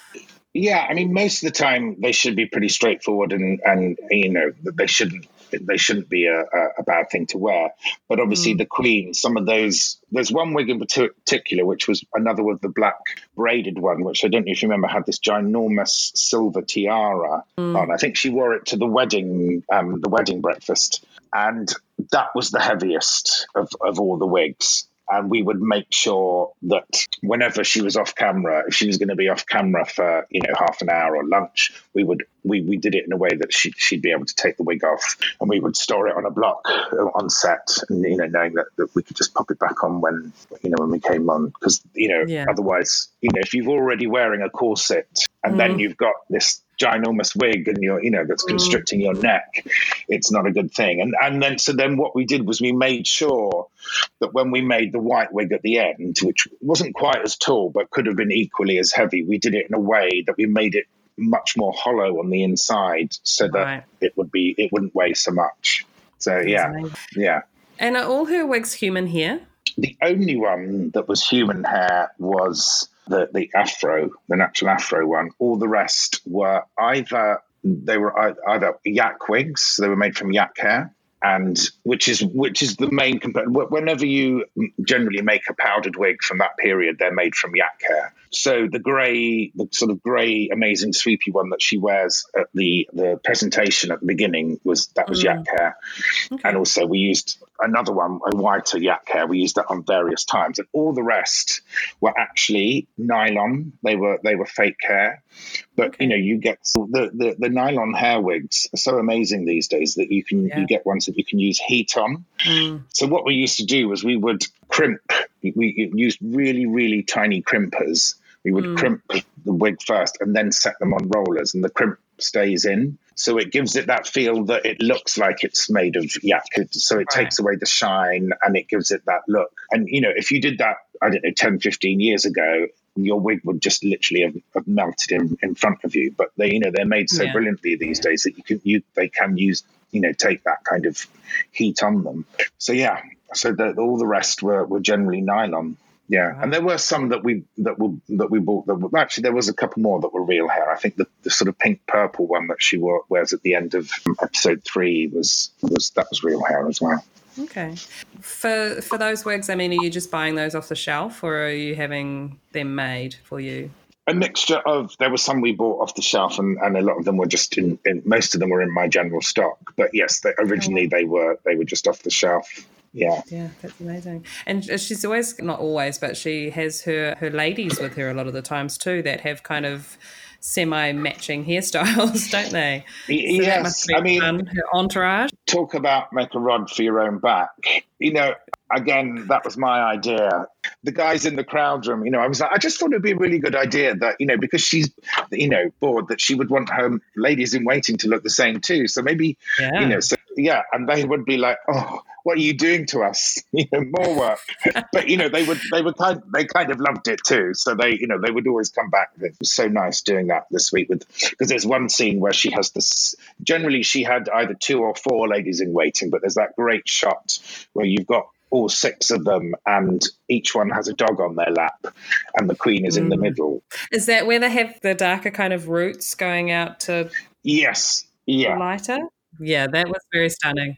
yeah, I mean, most of the time they should be pretty straightforward, and and you know they shouldn't they shouldn't be a, a, a bad thing to wear. But obviously, the Queen, some of those. There's one wig in particular, which was another with the black braided one, which I don't know if you remember, had this ginormous silver tiara on. I think she wore it to the wedding, um, the wedding breakfast, and that was the heaviest of, of all the wigs and we would make sure that whenever she was off camera, if she was going to be off camera for you know half an hour or lunch, we would we, we did it in a way that she, she'd be able to take the wig off, and we would store it on a block uh, on set, and you know knowing that, that we could just pop it back on when you know when we came on, because you know Yeah. otherwise you know if you're already wearing a corset and then you've got this ginormous wig and you're you know that's constricting your neck it's not a good thing and and then so then what we did was we made sure that when we made the white wig at the end which wasn't quite as tall but could have been equally as heavy we did it in a way that we made it much more hollow on the inside, so that Right. it would be it wouldn't weigh so much. So yeah, amazing. yeah. And are all her wigs human hair? The only one that was human hair was the the afro, the natural afro one. All the rest were either they were either yak wigs, they were made from yak hair, and which is which is the main component. Whenever you generally make a powdered wig from that period, they're made from yak hair. So the grey, the sort of grey, amazing sweepy one that she wears at the the presentation at the beginning was that was yak mm. hair, and also we used another one, a whiter yak hair. We used that on various times, and all the rest were actually nylon. They were they were fake hair, but you know you get the, the the nylon hair wigs are so amazing these days that you can Yeah. you get ones that you can use heat on. Mm. So what we used to do was we would crimp. We used really really tiny crimpers. We would hmm. crimp the wig first and then set them on rollers, and the crimp stays in. So it gives it that feel that it looks like it's made of yak. So it takes away the shine and it gives it that look. And, you know, if you did that, I don't know, 10, 15 years ago, your wig would just literally have, have melted in, in front of you. But they, you know, they're made so Yeah. brilliantly these days that you can, you, they can use, you know, take that kind of heat on them. So yeah, so the, all the rest were, were generally nylon. Yeah, and there were some that we that were that we bought. That were, actually, there was a couple more that were real hair. I think the, the sort of pink purple one that she wore, wears at the end of um, episode three was was that was real hair as well. Okay. For for those wigs, I mean, are you just buying those off the shelf, or are you having them made for you? A mixture of there were some we bought off the shelf, and, and a lot of them were just in, in. Most of them were in my general stock, but yes, they, originally oh. they were they were just off the shelf. Yeah. Yeah, that's amazing. And uh, she's always not always, but she has her her ladies with her a lot of the times too that have kind of semi matching hairstyles, *laughs* don't they? So yes, I mean, fun, her entourage. talk about make a rod for your own back. You know, again, that was my idea. The guys in the crowd room, you know, I was like, I just thought it'd be a really good idea that, you know, because she's, you know, bored, that she would want her ladies in waiting to look the same too. So maybe, Yeah. you know, so yeah, and they would be like, oh, what are you doing to us? *laughs* You know, more work. but you know, they would, they would kind, they kind of loved it too. So they, you know, they would always come back. It was so nice doing that this week with, because there's one scene where she has this. Generally, she had either two or four ladies in waiting, but there's that great shot where you've got all six of them, and each one has a dog on their lap, and the queen is in the mm. middle. Is that where they have the darker kind of roots going out to Yes, yeah. lighter? Yeah, that was very stunning.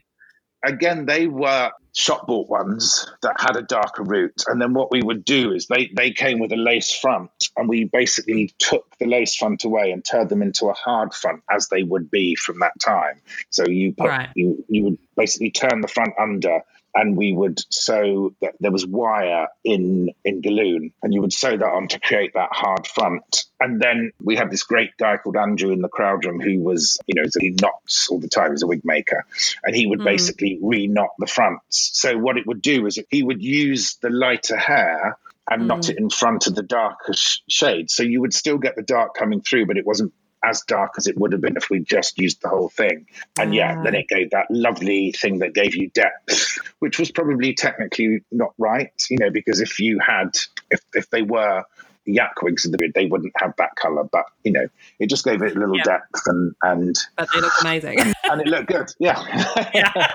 again, they were shop bought ones that had a darker root. And then what we would do is they, they came with a lace front, and we basically took the lace front away and turned them into a hard front as they would be from that time. So you put, Right. you you would basically turn the front under. And we would sew that there was wire in in Galloon, and you would sew that on to create that hard front. And then we had this great guy called Andrew in the crowd room who was, you know, he knots all the time. He's a wig maker, and he would mm. basically re-knot the fronts. So what it would do is he would use the lighter hair and knot mm. it in front of the darker sh- shade. So you would still get the dark coming through, but it wasn't as dark as it would have been if we just used the whole thing. And yeah, then ah. it gave that lovely thing that gave you depth, *laughs* which was probably technically not right, you know, because if you had, if, if they were yak wigs in the beard, they wouldn't have that color, but you know, it just gave it a little Yeah. depth and, and, But they look amazing. *laughs* and it looked good. Yeah. *laughs*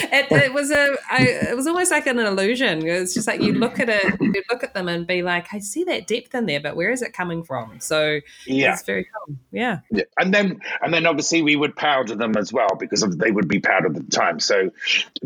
it, it was a I, it was almost like an illusion it's just like you look at it you look at them and be like i see that depth in there but where is it coming from so yeah. it's very cool yeah Yeah. And then and then obviously we would powder them as well because of, they would be powdered at the time. So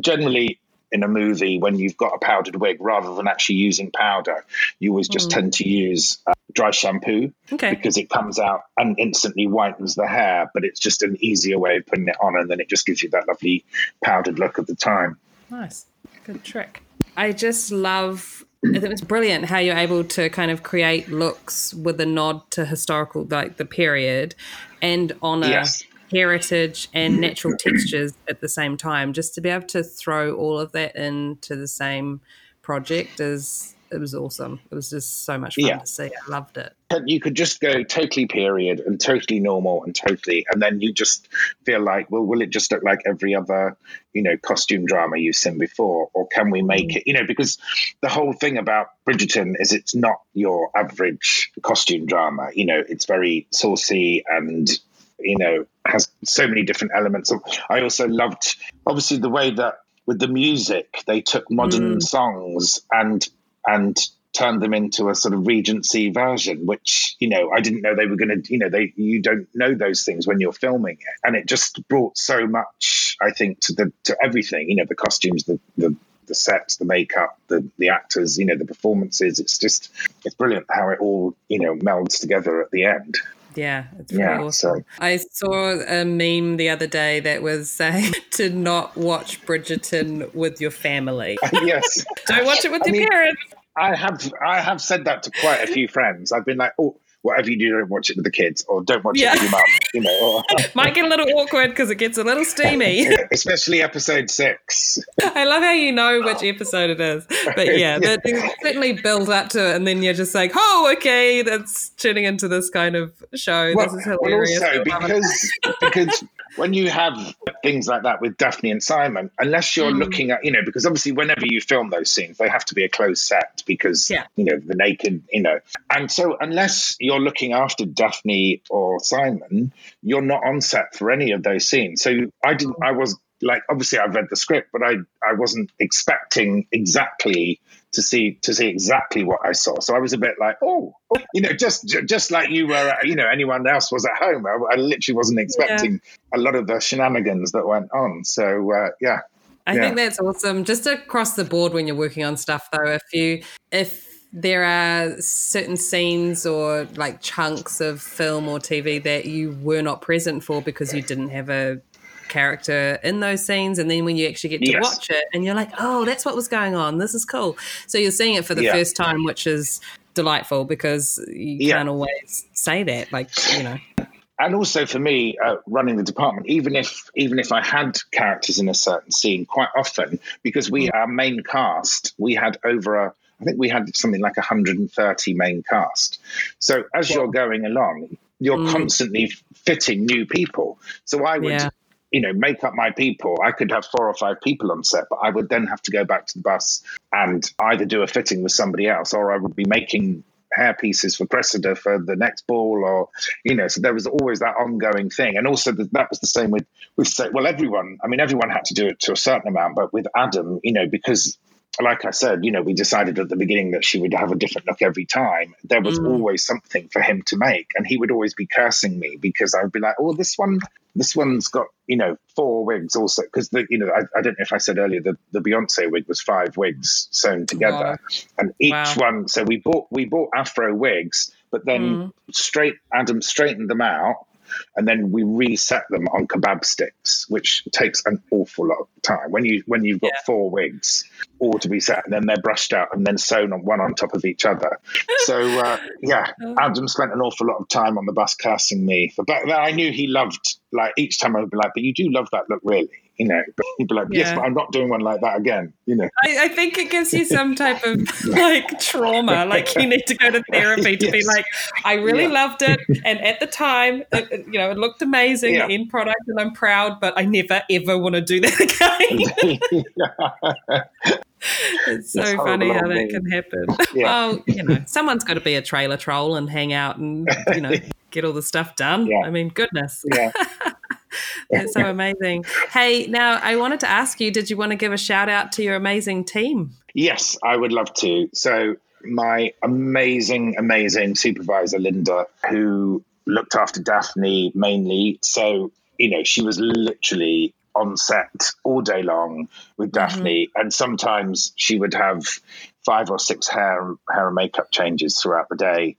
generally in a movie when you've got a powdered wig rather than actually using powder, you always just tend to use uh, dry shampoo okay. because it comes out and instantly whitens the hair, but it's just an easier way of putting it on and then it just gives you that lovely powdered look at the time. nice. Good trick. I just love I think it's brilliant how you're able to kind of create looks with a nod to historical like the period and honor Yes. Heritage and natural textures at the same time just to be able to throw all of that into the same project is it was awesome. It was just so much fun Yeah. to see. I loved it. you could just go totally period and totally normal and totally and then you just feel like well will it just look like every other you know costume drama you've seen before or can we make mm. it you know because the whole thing about bridgerton is it's not your average costume drama you know it's very saucy and you know has so many different elements i also loved obviously the way that with the music they took modern mm. songs and and turned them into a sort of regency version which you know i didn't know they were going to you know they you don't know those things when you're filming it and it just brought so much i think to the to everything you know the costumes the the the sets, the makeup, the the actors, you know, the performances. It's just it's brilliant how it all you know melds together at the end. Yeah, it's really Yeah, awesome. so- I saw a meme the other day that was saying *laughs* to not watch Bridgerton with your family. *laughs* yes, Don't watch it with I your mean- parents. I have I have said that to quite a few friends. I've been like, oh, whatever you do, don't watch it with the kids, or don't watch Yeah. it with your mum. You know, or, *laughs* Might get a little awkward because it gets a little steamy. *laughs* especially episode six. I love how you know which oh. episode it is. But yeah, *laughs* that they certainly build up to it, and then you're just like, oh, okay, that's turning into this kind of show. Well, this is well, hilarious. also love it. because because when you have things like that with Daphne and Simon, unless you're Mm. looking at you know, because obviously whenever you film those scenes, they have to be a closed set because Yeah. you know the naked, you know, and so unless you're looking after Daphne or Simon, you're not on set for any of those scenes. So I didn't. I was like, obviously, I've read the script, but I I wasn't expecting exactly to see to see exactly what I saw. So I was a bit like, oh, you know, just just like you were, you know, anyone else was at home. I, I literally wasn't expecting a lot of the shenanigans that went on. So uh, yeah, I Yeah. think that's awesome. Just across the board when you're working on stuff though, if you if there are certain scenes or like chunks of film or TV that you were not present for because you didn't have a character in those scenes and then when you actually get to Yes. watch it and you're like oh that's what was going on this is cool so you're seeing it for the Yeah. first time which is delightful because you Yeah. can't always say that like you know and also for me uh, running the department even if even if i had characters in a certain scene quite often because we our main cast we had over a i think we had something like 130 main cast so as you're going along you're constantly fitting new people so i would Yeah. You know make up my people i could have four or five people on set but i would then have to go back to the bus and either do a fitting with somebody else or i would be making hair pieces for Cressida for the next ball, or you know, so there was always that ongoing thing, and also the, that was the same with with well, everyone. I mean, everyone had to do it to a certain amount, but with Adam, you know, because like I said, you know, we decided at the beginning that she would have a different look every time. There was mm. always something for him to make, and he would always be cursing me because I'd be like, "Oh, this one, this one's got you know four wigs also." Because the you know, I, I don't know if I said earlier the the Beyonce wig was five wigs sewn together, and each Wow. one. So we bought we bought Afro wigs, but then mm. straight Adam straightened them out and then we reset them on kebab sticks, which takes an awful lot of time. When you when you've got Yeah. four wigs all to be set, and then they're brushed out and then sewn on one on top of each other. So uh, *laughs* yeah, Adam spent an awful lot of time on the bus cursing me. But I knew he loved like each time I would be like, "But you do love that look, really." You know, but like, "Yes, Yeah. but I'm not doing one like that again." You know, I, I think it gives you some type of *laughs* like trauma. Like you need to go to therapy to be like, I really Yeah. loved it, and at the time, it, you know, it looked amazing, Yeah. end product, and I'm proud. But I never ever want to do that *laughs* again. *laughs* it's so That's funny how that old can happen. Yeah. Well, you know, someone's got to be a trailer troll and hang out and you know get all the stuff done. Yeah. I mean, goodness. yeah. *laughs* That's so amazing. Hey, now I wanted to ask you, did you want to give a shout out to your amazing team? Yes, I would love to. So, my amazing, amazing supervisor, Linda, who looked after Daphne mainly. So, you know, she was literally on set all day long with mm-hmm. Daphne. And sometimes she would have five or six hair, hair and makeup changes throughout the day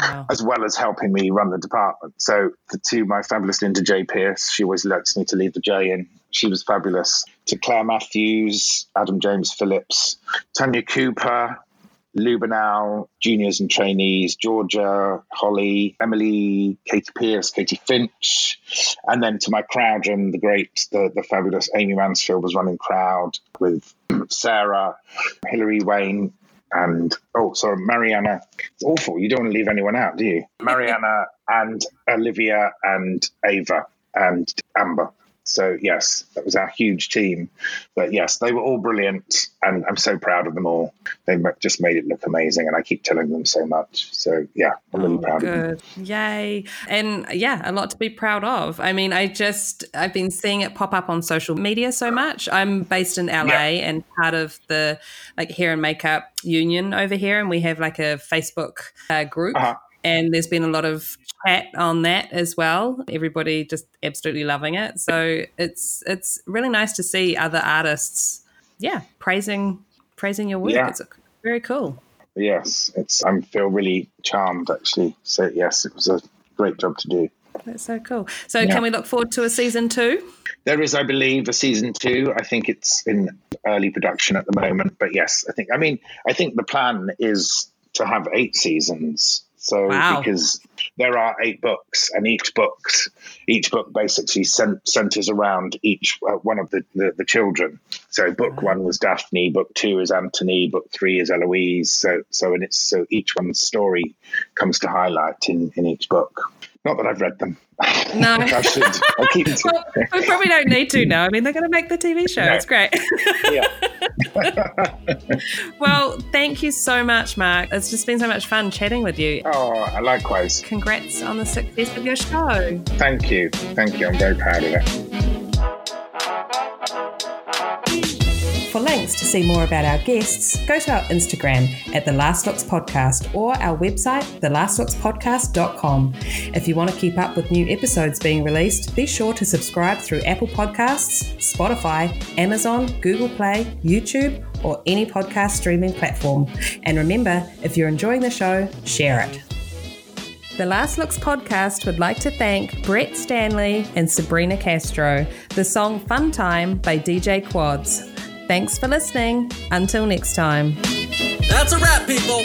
Wow. as well as helping me run the department. So to, to my fabulous Linda J. Pierce, she always lets me to leave the J in. She was fabulous. To Claire Matthews, Adam James Phillips, Tanya Cooper, Lubinal, juniors and trainees, Georgia, Holly, Emily, Katie Pierce, Katie Finch, and then to my crowd and the great, the, the fabulous Amy Mansfield was running crowd with Sarah, Hilary Wayne, and oh, sorry, Mariana. It's awful. You don't want to leave anyone out, do you? Mariana and Olivia and Ava and Amber. So yes, that was our huge team. But yes, they were all brilliant, and I'm so proud of them all. They just made it look amazing, and I keep telling them so much. So yeah, I'm really Oh, proud of good. them. Yay. And yeah, a lot to be proud of. I mean, I just, I've been seeing it pop up on social media so much. I'm based in LA Yeah. and part of the like hair and makeup union over here. And we have like a Facebook uh, group. Uh-huh. And there's been a lot of chat on that as well. Everybody just absolutely loving it. So it's it's really nice to see other artists, yeah, praising praising your work. Yeah. It's very cool. Yes, it's I feel really charmed actually. So yes, it was a great job to do. That's so cool. So Yeah. can we look forward to a season two? There is, I believe, a season two. I think it's in early production at the moment. But yes, I think. I mean, I think the plan is to have eight seasons. So Wow. because there are eight books, and each book, each book basically cent- centers around each uh, one of the, the the children. So book one was Daphne, book two is Anthony, book three is Eloise. So so and it's so each one's story comes to highlight in in each book. Not that I've read them. No. *laughs* I should. I'll keep. *laughs* Well, we probably don't need to now. I mean, they're going to make the TV show. No. It's great. yeah. *laughs* *laughs* well, thank you so much, Marc. It's just been so much fun chatting with you. Oh, likewise. Congrats on the success of your show. Thank you. Thank you. I'm very proud of it. See more about our guests, go to our Instagram at The Last Looks Podcast or our website, thelastlookspodcast.com. If you want to keep up with new episodes being released, be sure to subscribe through Apple Podcasts, Spotify, Amazon, Google Play, YouTube, or any podcast streaming platform. And remember, if you're enjoying the show, share it. The Last Looks podcast would like to thank Brett Stanley and Sabrina Castro. The song Fun Time by DJ Quads. Thanks for listening. Until next time. That's a wrap, people.